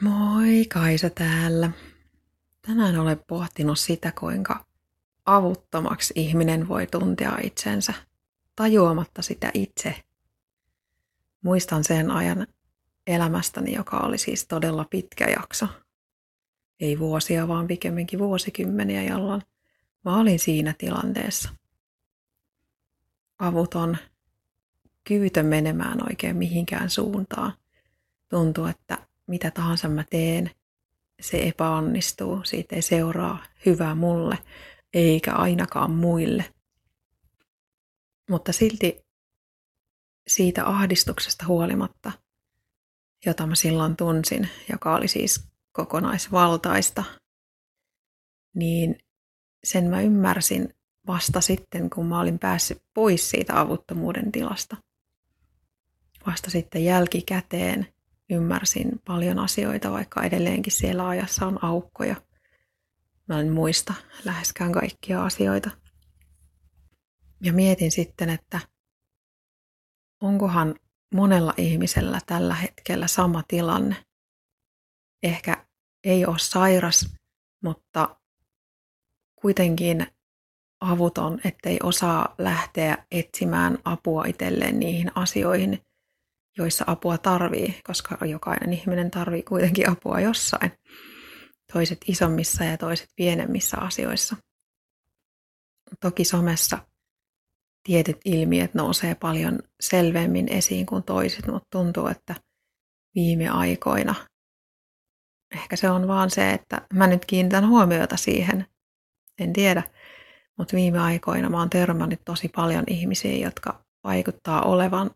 Moi, Kaisa täällä. Tänään olen pohtinut sitä, kuinka avuttomaksi ihminen voi tuntea itsensä tajuamatta sitä itse. Muistan sen ajan elämästäni, joka oli siis todella pitkä jakso. Ei vuosia, vaan pikemminkin vuosikymmeniä, jolloin mä olin siinä tilanteessa. Avuton, kyvytön menemään oikein mihinkään suuntaan. Tuntuu, että mitä tahansa mä teen, se epäonnistuu. Siitä ei seuraa hyvää mulle, eikä ainakaan muille. Mutta silti siitä ahdistuksesta huolimatta, jota mä silloin tunsin, joka oli siis kokonaisvaltaista, niin sen mä ymmärsin vasta sitten, kun mä olin päässyt pois siitä avuttomuuden tilasta. Vasta sitten jälkikäteen ymmärsin paljon asioita, vaikka edelleenkin siellä ajassa on aukkoja. Mä en muista läheskään kaikkia asioita. Ja mietin sitten, että onkohan monella ihmisellä tällä hetkellä sama tilanne. Ehkä ei ole sairas, mutta kuitenkin avuton, ettei osaa lähteä etsimään apua itselleen niihin asioihin, joissa apua tarvii, koska jokainen ihminen tarvii kuitenkin apua jossain. Toiset isommissa ja toiset pienemmissä asioissa. Toki somessa tietyt ilmiöt nousee paljon selvemmin esiin kuin toiset, mutta tuntuu, että viime aikoina ehkä se on vaan se, että mä nyt kiinnitän huomiota siihen, en tiedä, mutta viime aikoina mä oon törmännyt tosi paljon ihmisiä, jotka vaikuttaa olevan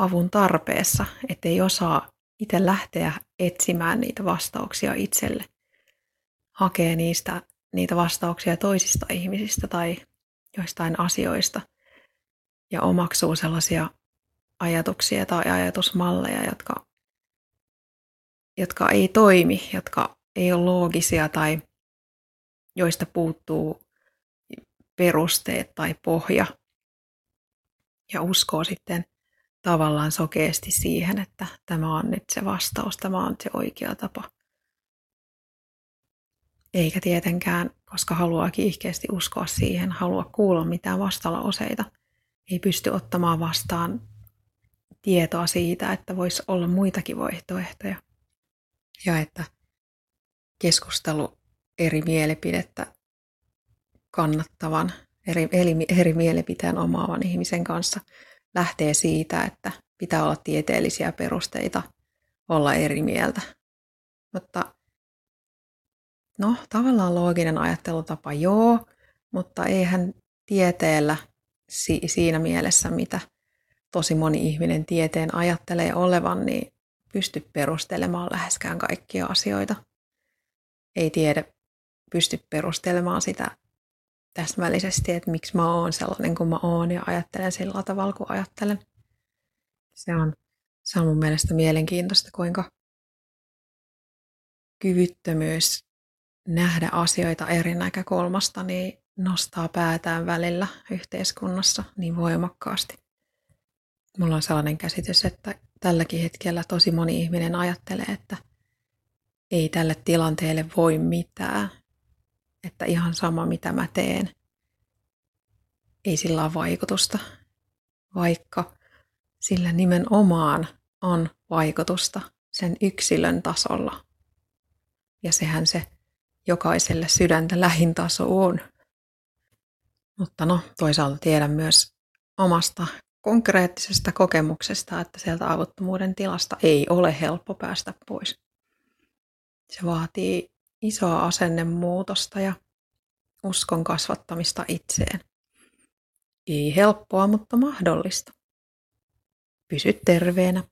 avun tarpeessa, ettei osaa itse lähteä etsimään niitä vastauksia itselle. Hakee niistä niitä vastauksia toisista ihmisistä tai joistain asioista ja omaksuu sellaisia ajatuksia tai ajatusmalleja, jotka, jotka ei toimi, jotka ei ole loogisia tai joista puuttuu perusteet tai pohja. Ja uskoo sitten tavallaan sokeasti siihen, että tämä on nyt se vastaus, tämä on se oikea tapa. Eikä tietenkään, koska haluaa kiihkeästi uskoa siihen, halua kuulla mitään vastalauseita. Ei pysty ottamaan vastaan tietoa siitä, että voisi olla muitakin vaihtoehtoja. Ja että keskustelu eri mielipidettä kannattavan, eri, eri mielipiteen omaavan ihmisen kanssa – lähtee siitä, että pitää olla tieteellisiä perusteita olla eri mieltä. Mutta no, tavallaan looginen ajattelutapa joo, mutta eihän tieteellä si- siinä mielessä, mitä tosi moni ihminen tieteen ajattelee olevan, niin pysty perustelemaan läheskään kaikkia asioita. Ei tiede pysty perustelemaan sitä täsmällisesti, että miksi mä oon sellainen kuin mä oon ja ajattelen sillä tavalla kuin ajattelen. Se on, se on mun mielestä mielenkiintoista, kuinka kyvyttömyys nähdä asioita eri näkökulmasta niin nostaa päätään välillä yhteiskunnassa niin voimakkaasti. Mulla on sellainen käsitys, että tälläkin hetkellä tosi moni ihminen ajattelee, että ei tälle tilanteelle voi mitään, että ihan sama mitä mä teen, ei sillä ole vaikutusta, vaikka sillä nimenomaan on vaikutusta sen yksilön tasolla. Ja sehän se jokaiselle sydäntä lähin taso on. Mutta no, toisaalta tiedän myös omasta konkreettisesta kokemuksesta, että sieltä avuttomuuden tilasta ei ole helppo päästä pois. Se vaatii isoa asennemuutosta ja uskon kasvattamista itseen. Ei helppoa, mutta mahdollista. Pysy terveenä.